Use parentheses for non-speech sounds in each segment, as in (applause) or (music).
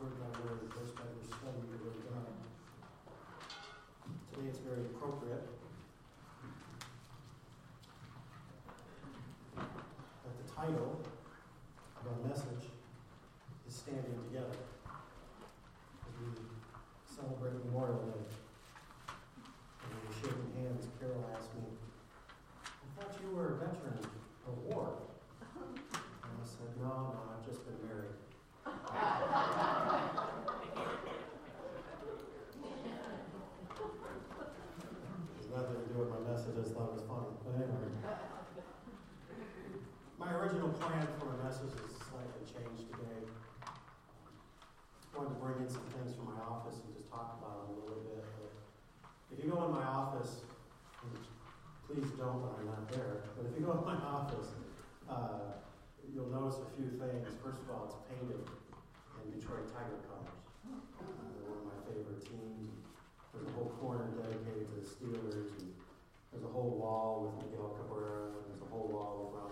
word by word, verse by verse study Word of God. Today it's very appropriate that the title of our message is Standing Together as we celebrate Memorial Day. And we were shaking hands, Carol asked me, I thought you were a veteran of war. And I said, No, no, I've just been married. There's nothing to do with my message, I just thought it was funny. But anyway. My original plan for my message is slightly changed today. I wanted to bring in some things from my office and just talk about them a little bit. But if you go in my office, please don't when I'm not there, but if you go in my office, uh, you'll notice a few things. First of all, it's painted in Detroit Tiger colors. Uh, they're one of my favorite teams. There's a whole corner dedicated to the Steelers, and there's a whole wall with Miguel Cabrera, and there's a whole wall with Reagan.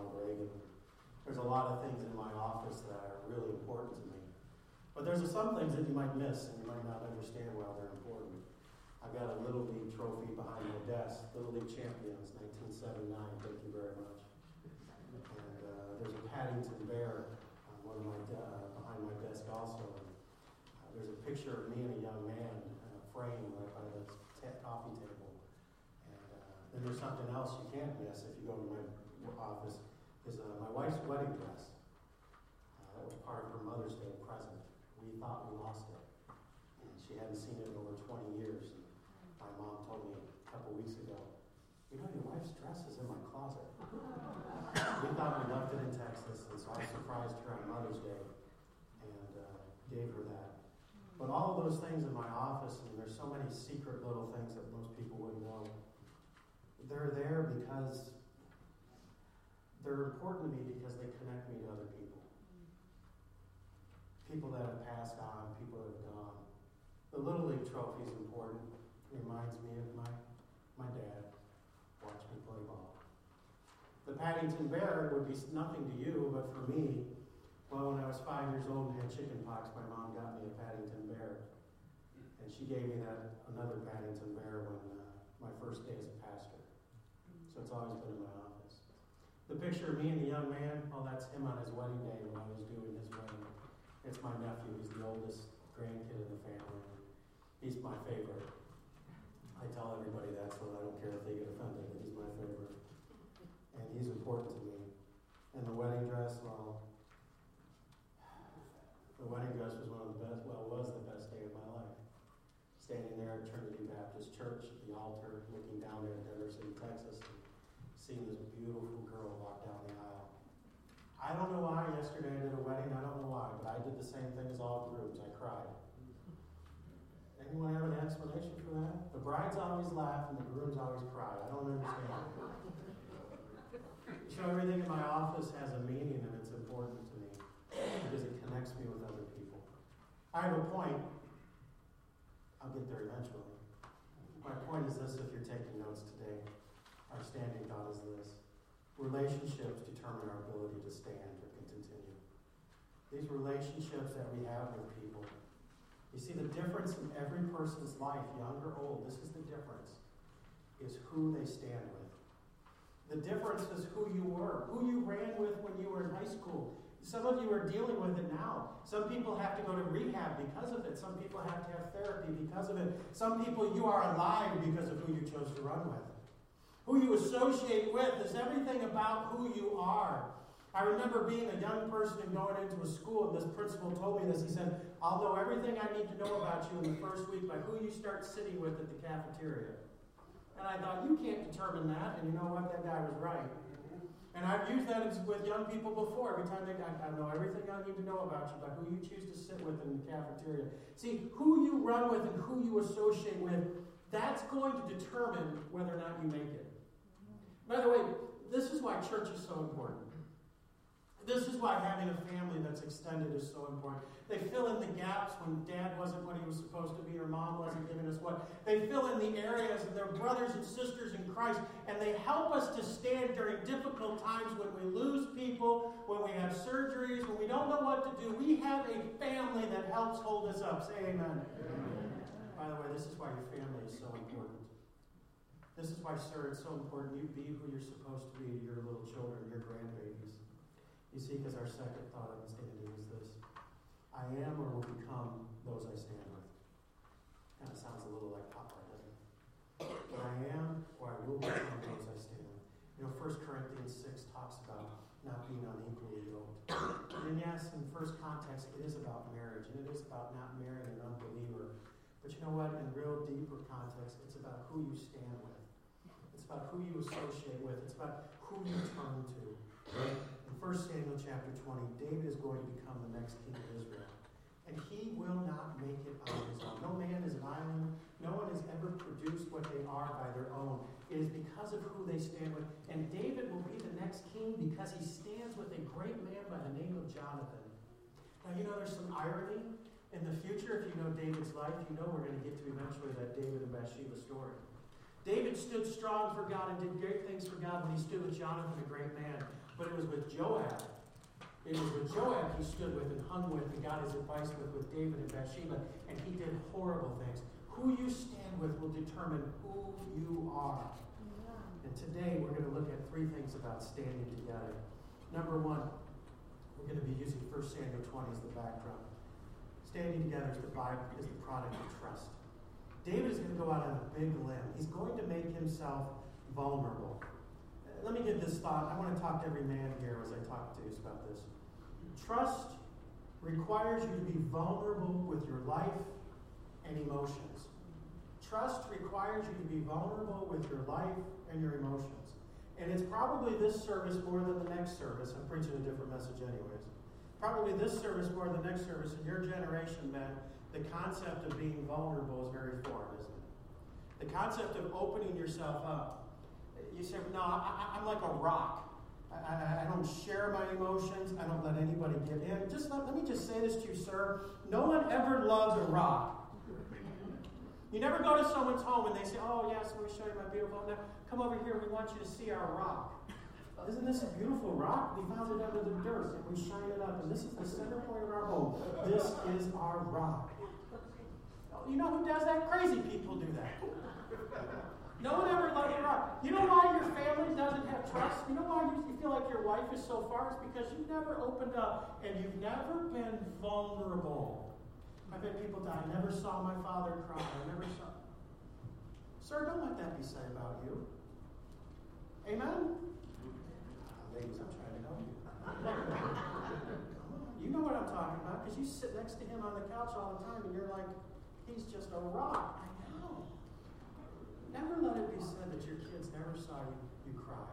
There's a lot of things in my office that are really important to me. But there's some things that you might miss and you might not understand why they're important. I've got a Little League trophy behind my desk, Little League champions, 1979. Thank you very much. And uh, there's a Paddington Bear on one of my uh, behind my desk also. Uh, there's a picture of me and a young man in a frame right by the t- coffee table. And uh, then there's something else you can't miss if you go to my office is uh, my wife's wedding dress. Uh, that was part of her Mother's Day present. We thought we lost it. And she hadn't seen it in over 20 years. And my mom told me a couple weeks ago, you know, your wife's dress is in my closet. (laughs) we thought we left it in Texas, and so I surprised her on Mother's Day and uh, gave her that. But all of those things in my office, and there's so many secret little things that most people wouldn't know, they're there because they're important to me because they connect me to other people. People that have passed on, people that have gone. The Little League trophy is important. It reminds me of my, my dad. Watch me play ball. The Paddington Bear would be nothing to you, but for me, well, when I was five years old and had chicken pox, my mom got me a Paddington Bear. And she gave me that another Paddington Bear when uh, my first day as a pastor. So it's always been in my. The picture of me and the young man, oh, that's him on his wedding day when I was doing his wedding. It's my nephew. He's the oldest grandkid in the family. He's my favorite. I tell everybody that so I don't care if they get offended, but he's my favorite. And he's important to me. And the wedding dress, well, the wedding dress was one of the best, well, it was the best day of my life. Standing there at Trinity Baptist Church at the altar, looking down there at Denver City, Texas, seeing this beautiful girl walk down the aisle. I don't know why yesterday I did a wedding, I don't know why, but I did the same thing as all grooms. I cried. Anyone have an explanation for that? The brides always laugh and the grooms always cry. I don't understand. So everything in my office has a meaning and it's important to me because it connects me with other people. I have a point. I'll get there eventually. My point is this if you're taking notes today. Our standing thought is this relationships determine our ability to stand or continue. These relationships that we have with people. You see, the difference in every person's life, young or old, this is the difference, is who they stand with. The difference is who you were, who you ran with when you were in high school. Some of you are dealing with it now. Some people have to go to rehab because of it. Some people have to have therapy because of it. Some people, you are alive because of who you chose to run with. Who you associate with is everything about who you are. I remember being a young person and going into a school, and this principal told me this. He said, I'll know everything I need to know about you in the first week by who you start sitting with at the cafeteria. And I thought, you can't determine that. And you know what? That guy was right. And I've used that with young people before. Every time they, I, I know everything I need to know about you by who you choose to sit with in the cafeteria. See, who you run with and who you associate with, that's going to determine whether or not you make it. By the way, this is why church is so important. This is why having a family that's extended is so important. They fill in the gaps when dad wasn't what he was supposed to be or mom wasn't giving us what. They fill in the areas and they're brothers and sisters in Christ and they help us to stand during difficult times when we lose people, when we have surgeries, when we don't don't know what to do, we have a family that helps hold us up. Say amen. amen. By the way, this is why your family is so important. This is why, sir, it's so important you be who you're supposed to be to your little children, your grandbabies. You see, because our second thought on standing is this I am or will become those I stand with. Kind of sounds a little like Popeye, doesn't it? But I am or I will become those I stand with. You know, 1 Corinthians 6 talks about not being unequally yoked. And yes, in first context, it is about marriage, and it is about not marrying an unbeliever. But you know what? In real deeper context, it's about who you stand with. It's about who you associate with. It's about who you turn to. In 1 Samuel chapter 20, David is going to become the next king of Israel. And he will not make it on his own. No man is an island. No one has ever produced what they are by their own. It is because of who they stand with. And David will be the next king because he stands with a great man by the name of Jonathan. Now, you know, there's some irony in the future. If you know David's life, you know we're going to get to eventually that David and Bathsheba story. David stood strong for God and did great things for God when he stood with Jonathan, a great man. But it was with Joab it was with Joab he stood with and hung with and got his advice with, with David and Bathsheba, and he did horrible things. Who you stand with will determine who you are. And today we're going to look at three things about standing together. Number one, we're going to be using 1 Samuel 20 as the backdrop. Standing together is the Bible, is the product of trust. David is going to go out on a big limb. He's going to make himself vulnerable. Let me get this thought. I want to talk to every man here as I talk to you about this. Trust requires you to be vulnerable with your life and emotions. Trust requires you to be vulnerable with your life and your emotions. And it's probably this service more than the next service. I'm preaching a different message, anyways. Probably this service more than the next service. In your generation, men, the concept of being vulnerable is very foreign, isn't it? The concept of opening yourself up. You say, no, I, am like a rock. I, I, don't share my emotions. I don't let anybody get in. Just let, let me just say this to you, sir. No one ever loves a rock. You never go to someone's home and they say, Oh, yes, let me show you my beautiful. Now, come over here. We want you to see our rock. Isn't this a beautiful rock? We found it under the dirt and we shine it up. And this is the center point of our home. This is our rock. You know who does that? Crazy people do that. No one ever loves your wife. You know why your family doesn't have trust? You know why you feel like your wife is so far? It's because you've never opened up and you've never been vulnerable. I've had people die. I never saw my father cry. I never saw. Sir, don't let that be said about you. Amen? Ah, ladies, I'm trying to help you. (laughs) you know what I'm talking about because you sit next to him on the couch all the time and you're like, he's just a rock. Never let it be said that your kids never saw you, you cry.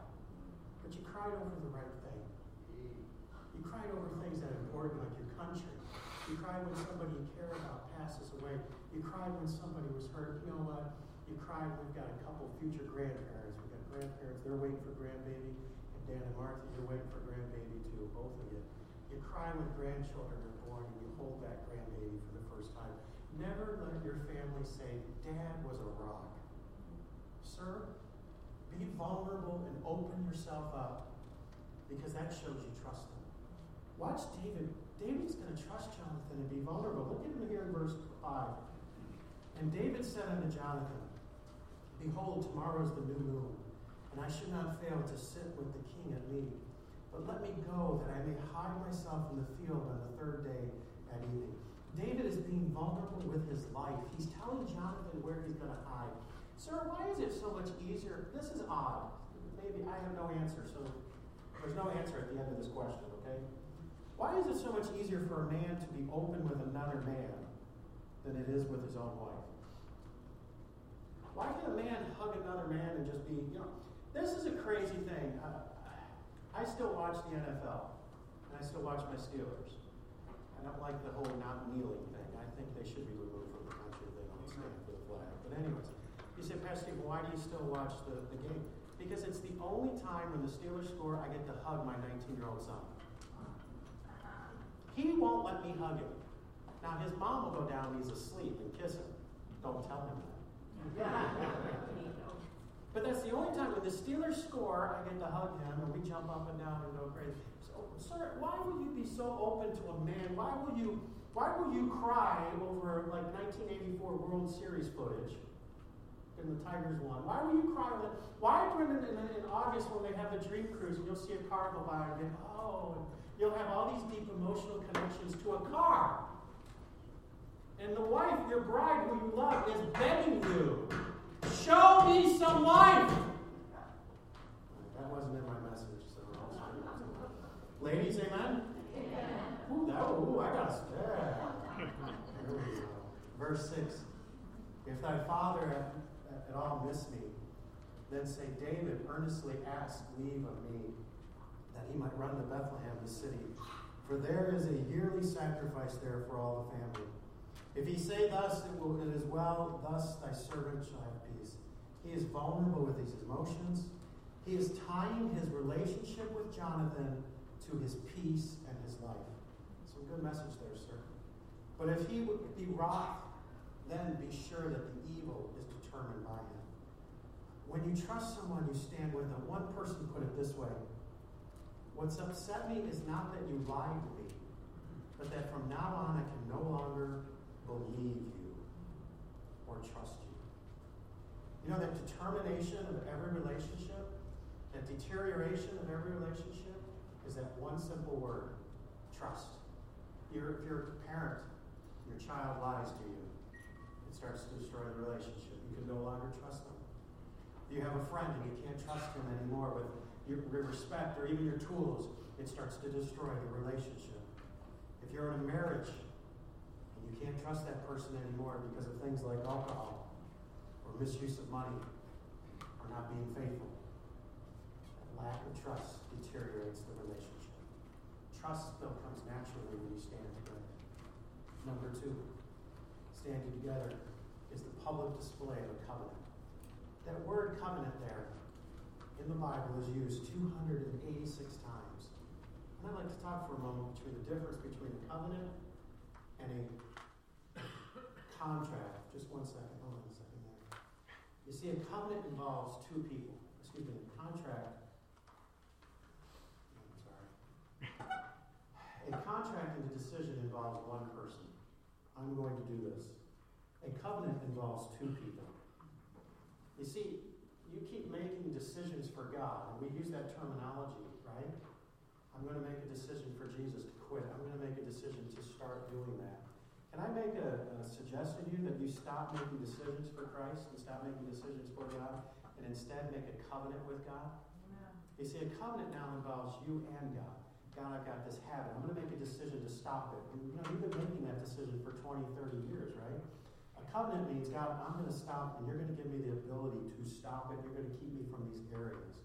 But you cried over the right thing. You cried over things that are important, like your country. You cried when somebody you care about passes away. You cried when somebody was hurt. You know what? You cried. When we've got a couple future grandparents. We've got grandparents. They're waiting for grandbaby. And Dan and Martha, you're waiting for grandbaby too, both of you. You cry when grandchildren are born and you hold that grandbaby for the first time. Never let your family say, Dad was a rock. Sir, be vulnerable and open yourself up because that shows you trust him. Watch David. David's going to trust Jonathan and be vulnerable. Look at him here in verse 5. And David said unto Jonathan, Behold, tomorrow is the new moon, and I should not fail to sit with the king at meat. But let me go that I may hide myself in the field on the third day at evening. David is being vulnerable with his life. He's telling Jonathan where he's going to hide. Sir, why is it so much easier? This is odd. Maybe I have no answer, so there's no answer at the end of this question, okay? Why is it so much easier for a man to be open with another man than it is with his own wife? Why can a man hug another man and just be, you know, this is a crazy thing. Uh, I still watch the NFL, and I still watch my Steelers. I don't like the whole not kneeling thing. I think they should be removed from the country if they don't stand for the flag. But anyways, say, Pastor Steve, why do you still watch the, the game? Because it's the only time when the Steelers score I get to hug my 19 year old son. He won't let me hug him. Now, his mom will go down, he's asleep, and kiss him. Don't tell him that. (laughs) But that's the only time when the Steelers score, I get to hug him and we jump up and down and go crazy. So, sir, why will you be so open to a man? Why will you why will you cry over like 1984 World Series footage in the Tigers won? Why will you crying? That, why, Brendan, in, in August when they have the Dream Cruise and you'll see a car go by and go, oh, and you'll have all these deep emotional connections to a car. And the wife, your bride, who you love, is begging you Show me some life. That wasn't in my message, so Ladies, amen? Amen. Ooh, that, ooh, I got a Verse 6. If thy father at, all miss me, then say, David earnestly asked leave of me that he might run to Bethlehem, the city. For there is a yearly sacrifice there for all the family. If he say thus, it, will, it is well, thus thy servant shall have peace. he is vulnerable with these emotions. He is tying his relationship with Jonathan to his peace and his life. Some good message there, sir. But if he would be wroth, then be sure that the evil is determined by him. When you trust someone, you stand with them. One person put it this way What's upset me is not that you lied to me, but that from now on I can no longer believe you or trust you. You know that determination of every relationship, that deterioration of every relationship is that one simple word trust. If you're a parent, your child lies to you, starts to destroy the relationship. You can no longer trust them. You have a friend and you can't trust him anymore with your, respect or even your tools, it starts to destroy the relationship. If you're in a marriage and you can't trust that person anymore because of things like alcohol, or misuse of money or not being faithful. That lack of trust deteriorates the relationship. Trust, though, comes naturally when you stand together. Number two, standing together is the public display of a covenant. That word covenant there in the Bible is used 286 times. And I'd like to talk for a moment between the difference between a covenant and a contract. Just one second. hold on a second You see, a covenant involves two people. Excuse me, a contract. I'm sorry. A contract and a decision involves one person. I'm going to do this. A covenant involves two people. You see, you keep making decisions for God, and we use that terminology, right? I'm going to make a decision for Jesus to quit. I'm going to make a decision to start doing that. Can I make a, a suggestion to you that you stop making decisions for Christ and stop making decisions for God and instead make a covenant with God? Amen. You see, a covenant now involves you and God. God, I've got this habit. I'm going to make a decision to stop it. And, you know, you've been making that decision for 20, 30 years, right? Covenant means, God, I'm going to stop, and you're going to give me the ability to stop it. You're going to keep me from these areas.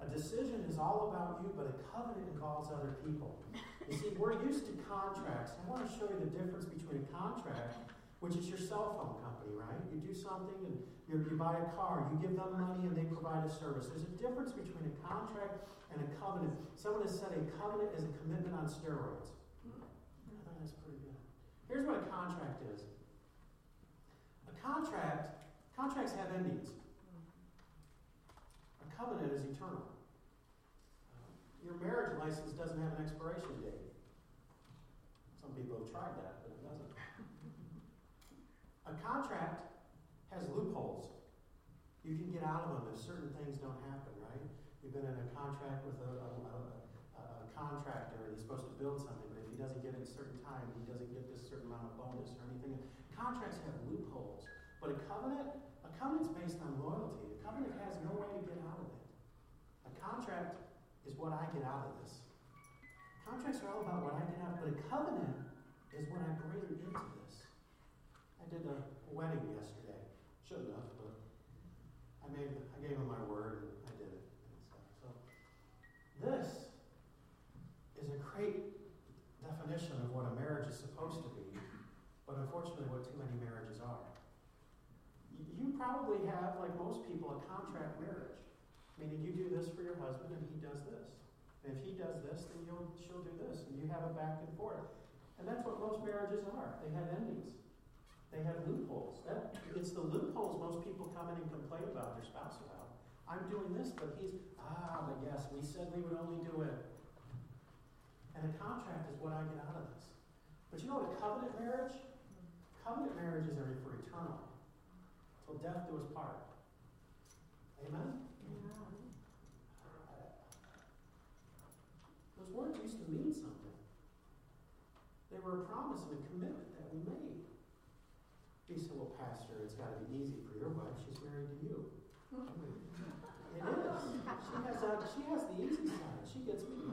A decision is all about you, but a covenant involves other people. You see, we're used to contracts. I want to show you the difference between a contract, which is your cell phone company, right? You do something and you buy a car, you give them money and they provide a service. There's a difference between a contract and a covenant. Someone has said a covenant is a commitment on steroids. I think that's pretty good. Here's what a contract is. Contract, contracts have endings A covenant is eternal. Uh, your marriage license doesn't have an expiration date. Some people have tried that, but it doesn't. A contract has loopholes. You can get out of them if certain things don't happen, right? You've been in a contract with a, a, a, a contractor and he's supposed to build something, but if he doesn't get it at a certain time, he doesn't get this certain amount of bonus or anything. Contracts have loopholes. But a covenant, a covenant's based on loyalty. A covenant has no way to get out of it. A contract is what I get out of this. Contracts are all about what I get out, of, but a covenant is what I bring into this. I did a wedding yesterday. Shouldn't have, but I made I gave him my word and I did it and stuff. So this is a great definition of what a marriage is supposed to be, but unfortunately what too many marriages are you probably have, like most people, a contract marriage. Meaning you do this for your husband and he does this. And if he does this, then you'll, she'll do this. And you have a back and forth. And that's what most marriages are. They have endings. They have loopholes. That, it's the loopholes most people come in and complain about their spouse about. I'm doing this, but he's, ah, but yes, we said we would only do it. And a contract is what I get out of this. But you know what a covenant marriage? Covenant marriages are for eternal. Till death do us part. Amen? Those words used to mean something. They were a promise and a commitment that we made. He said, Well, Pastor, it's got to be easy for your wife. She's married to you. it is. She has, a, she has the easy side. She gets me.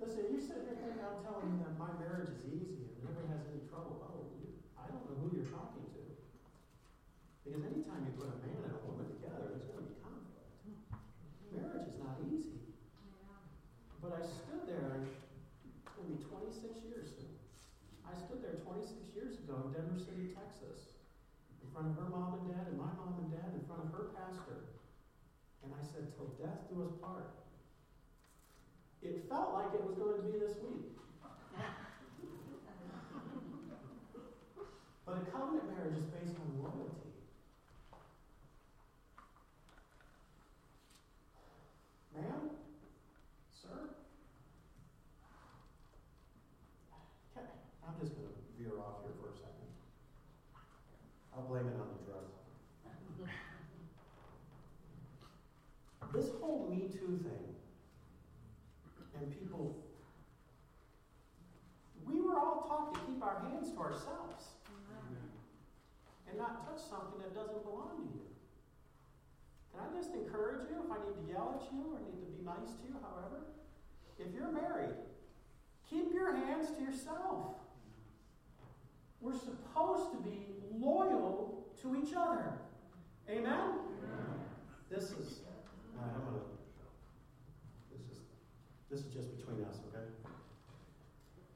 Listen, you sit here thinking I'm telling you that my marriage is easy and never has any trouble. Oh, you, I don't know who you're talking to. Because anytime you put a man and a woman together, there's going to be conflict. Marriage is not easy. But I stood there, to be 26 years soon. I stood there 26 years ago in Denver City, Texas, in front of her mom and dad and my mom and dad, in front of her pastor. And I said, Till death do us part. It felt like it was going to be this week. But a covenant marriage is based on loyalty. Ma'am? Sir? Okay, I'm just going to veer off here for a second. I'll blame it on the drugs. this whole Me Too thing and people, we were all taught to keep our hands to ourselves and not touch something that doesn't belong to you. Can I just encourage you, if I need to yell at you or need to be nice to you, however, if you're married, keep your hands to yourself. We're supposed to be loyal to each other. Amen? Amen. This is, uh, I'm to this is this is just between us, okay?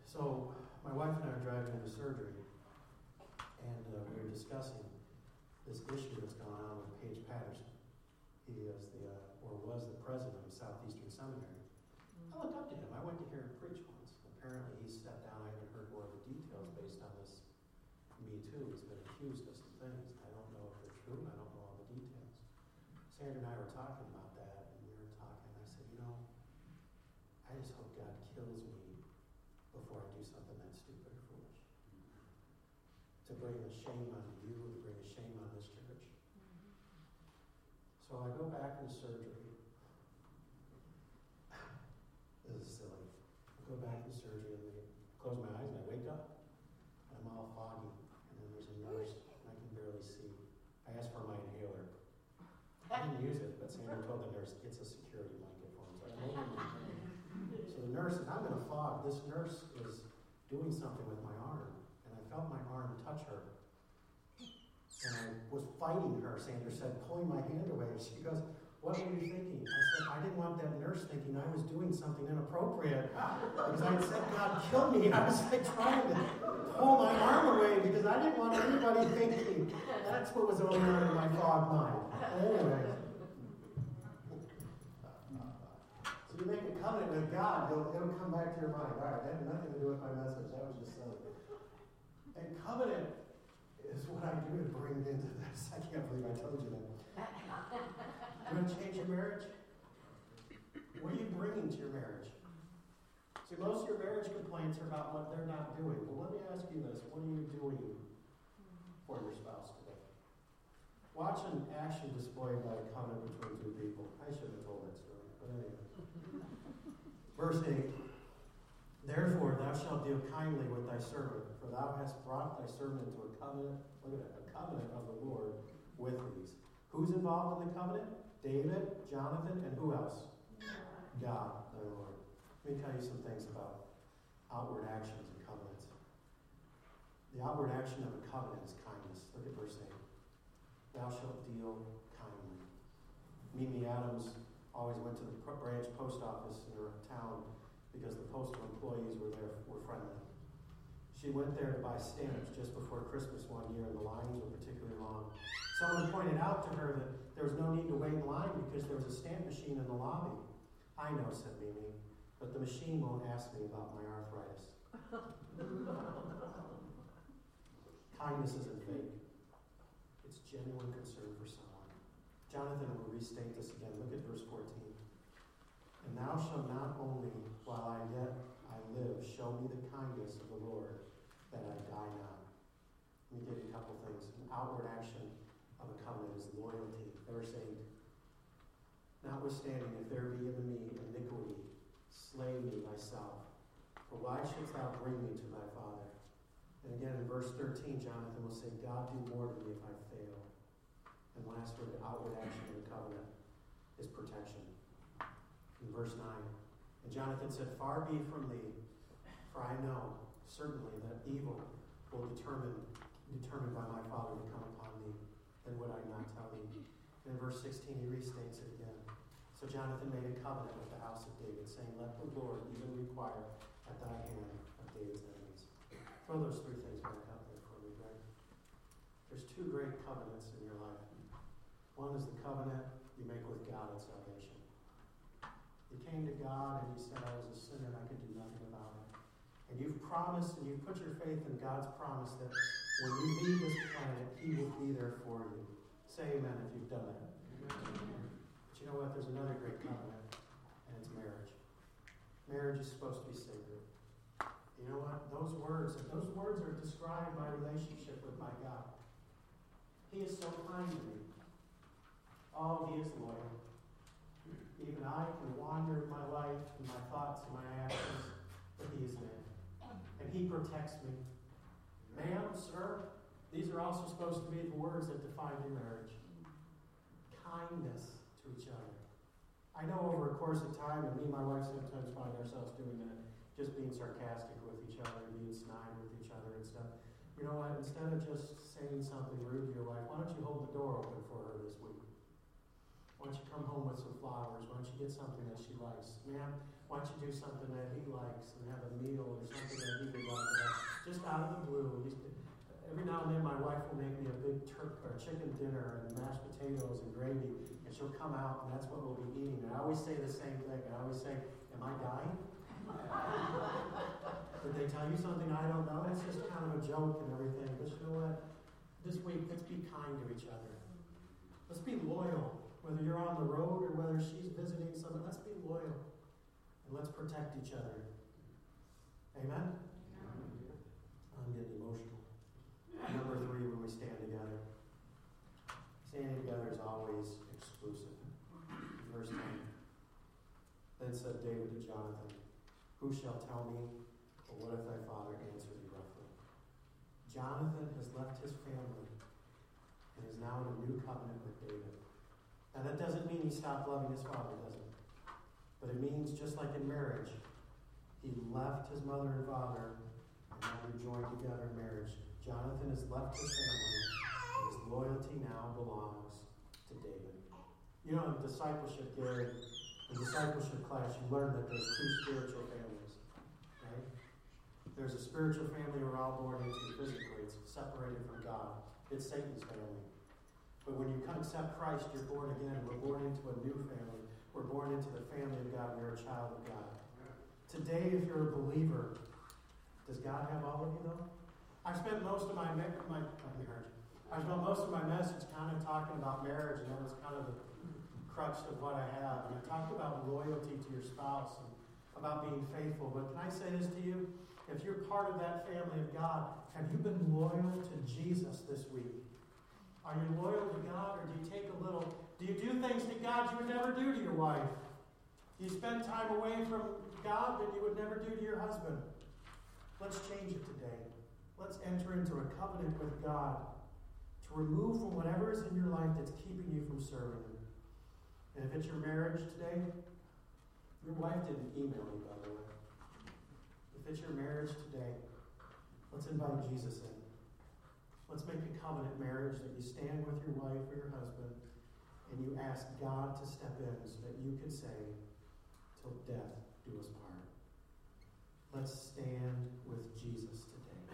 So, my wife and I are driving into surgery, and uh, we were discussing this issue that's gone on with Paige Patterson. He is the, uh, or was the president of Southeastern Seminary. I looked up to him. I went to hear him preach once. Apparently, he stepped down. I haven't heard more of the details based on this Me Too. He's been accused of some things. I don't know if they're true. I don't know all the details. Sandra and I were talking about I just hope God kills me before I do something that's stupid or foolish. To bring a shame on you, to bring a shame on this church. Mm-hmm. So I go back into surgery. this is silly. I go back into surgery and they close my eyes and I wake up. And I'm all foggy. And then there's a nurse and I can barely see. I asked for my inhaler. I didn't use it, but Nurse, it's a security blanket for him. So the nurse, and I'm in a fog, this nurse is doing something with my arm, and I felt my arm touch her. And I was fighting her, Sandra said, pulling my hand away. She goes, What were you thinking? I said, I didn't want that nurse thinking I was doing something inappropriate. Because I said, God killed me. I was like trying to pull my arm away because I didn't want anybody thinking. That's what was going on in my fog mind. Anyway. So you make a covenant with God, it'll, it'll come back to your mind. All right, that had nothing to do with my message. That was just silly. And covenant is what I do to bring into this. I can't believe I told you that. (laughs) You want to change your marriage? What are you bringing to your marriage? See, most of your marriage complaints are about what they're not doing. Well, let me ask you this. What are you doing for your spouse today? Watch an action displayed by a covenant between two people. I should have told that story. Verse 8 Therefore thou shalt deal kindly with thy servant, for thou hast brought thy servant into a covenant, look at that, a covenant of the Lord with these. Who's involved in the covenant? David, Jonathan, and who else? God, thy Lord. Let me tell you some things about outward actions and covenants. The outward action of a covenant is kindness. Look at verse 8. Thou shalt deal kindly. Mimi Adams always went to the branch post office in her town because the postal employees were there were friendly. She went there to buy stamps just before Christmas one year, and the lines were particularly long. Someone pointed out to her that there was no need to wait in line because there was a stamp machine in the lobby. I know, said Mimi, but the machine won't ask me about my arthritis. (laughs) Kindness isn't fake, it's genuine concern for someone. Jonathan will restate this again. Look at verse 14. And thou shalt not only, while I yet I live, show me the kindness of the Lord, that I die not. Let me give you a couple things. An outward action of a covenant is loyalty. Verse 8. Notwithstanding, if there be in me iniquity, slay me myself. For why shouldst thou bring me to thy father? And again in verse 13, Jonathan will say, God do more to me if I fail. And last the outward action of the covenant is protection. In verse 9, and Jonathan said, Far be from thee, for I know certainly that evil will determine determined by my father to come upon thee. Then would I not tell thee? And in verse 16, he restates it again. So Jonathan made a covenant with the house of David, saying, Let the Lord even require at thy hand of David's enemies. Throw those three things back up there for me, Greg. There's two great covenants. One is the covenant you make with God at salvation. You came to God and you said, I was a sinner and I could do nothing about it. And you've promised and you've put your faith in God's promise that when you leave this planet, He will be there for you. Say amen if you've done that. But you know what? There's another great covenant, and it's marriage. Marriage is supposed to be sacred. You know what? Those words, those words are describing my relationship with my God. He is so kind to me. Oh, He is loyal. Even I can wander in my life and my thoughts and my actions, but He is there. And He protects me. Ma'am, sir, these are also supposed to be the words that define your marriage. Kindness to each other. I know over a course of time, and me and my wife sometimes find ourselves doing that, just being sarcastic with each other, being snide with each other and stuff. You know what? Instead of just saying something rude to your wife, why don't you hold the door open for her this week? Why don't you come home with some flowers? Why don't you get something that she likes? Ma'am, why don't you do something that he likes and have a meal or something that he would like to have? Just out of the blue. Every now and then, my wife will make me a big turkey or chicken dinner and mashed potatoes and gravy, and she'll come out, and that's what we'll be eating. And I always say the same thing. I always say, "Am I dying?" (laughs) Did they tell you something I don't know? It's just kind of a joke and everything. But you know what? This week, let's be kind to each other. Let's be loyal. Whether you're on the road or whether she's visiting someone, let's be loyal. And let's protect each other. Amen? I'm getting emotional. Number three, when we stand together. Standing together is always exclusive. Verse 10. Then said David to Jonathan, Who shall tell me, or what if thy father answer thee roughly? Jonathan has left his family and is now in a new covenant with David. Now, that doesn't mean he stopped loving his father, does it? But it means, just like in marriage, he left his mother and father, and now they're joined together in marriage. Jonathan has left his family, his loyalty now belongs to David. You know, in discipleship, Gary, in discipleship class, you learn that there's two spiritual families, right? There's a spiritual family we're all born into physically. It's separated from God. It's Satan's family. But when you accept Christ, you're born again. We're born into a new family. We're born into the family of God. We're a child of God. Today, if you're a believer, does God have all of you though? I spent most of my, my, my marriage. I spent most of my message kind of talking about marriage, and that was kind of the crux of what I have. And I talked about loyalty to your spouse and about being faithful. But can I say this to you? If you're part of that family of God, have you been loyal to Jesus this week? Are you loyal to God or do you take a little? Do you do things to God you would never do to your wife? Do you spend time away from God that you would never do to your husband? Let's change it today. Let's enter into a covenant with God to remove from whatever is in your life that's keeping you from serving Him. And if it's your marriage today, your wife didn't email me, by the way. If it's your marriage today, let's invite Jesus in. Let's make a covenant marriage that you stand with your wife or your husband and you ask God to step in so that you can say, till death do us part. Let's stand with Jesus today.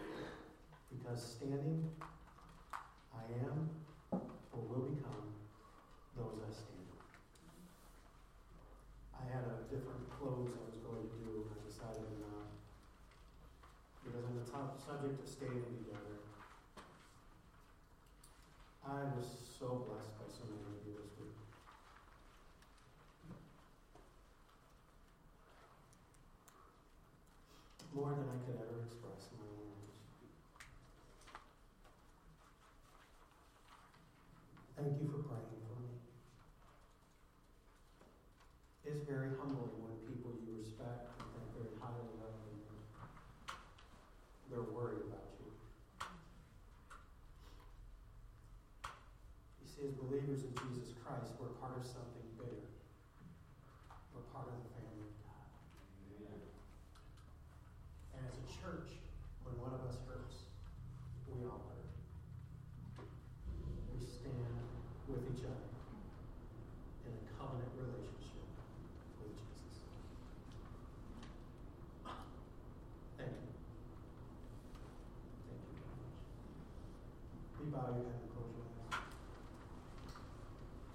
Because standing, I am or will become those I stand. with. I had a different close I was going to do, and I decided not. Because on the top subject of standing I was so blessed by so many of you this week. More than I could ever express in my language. Thank you for praying for me. It's very humbling.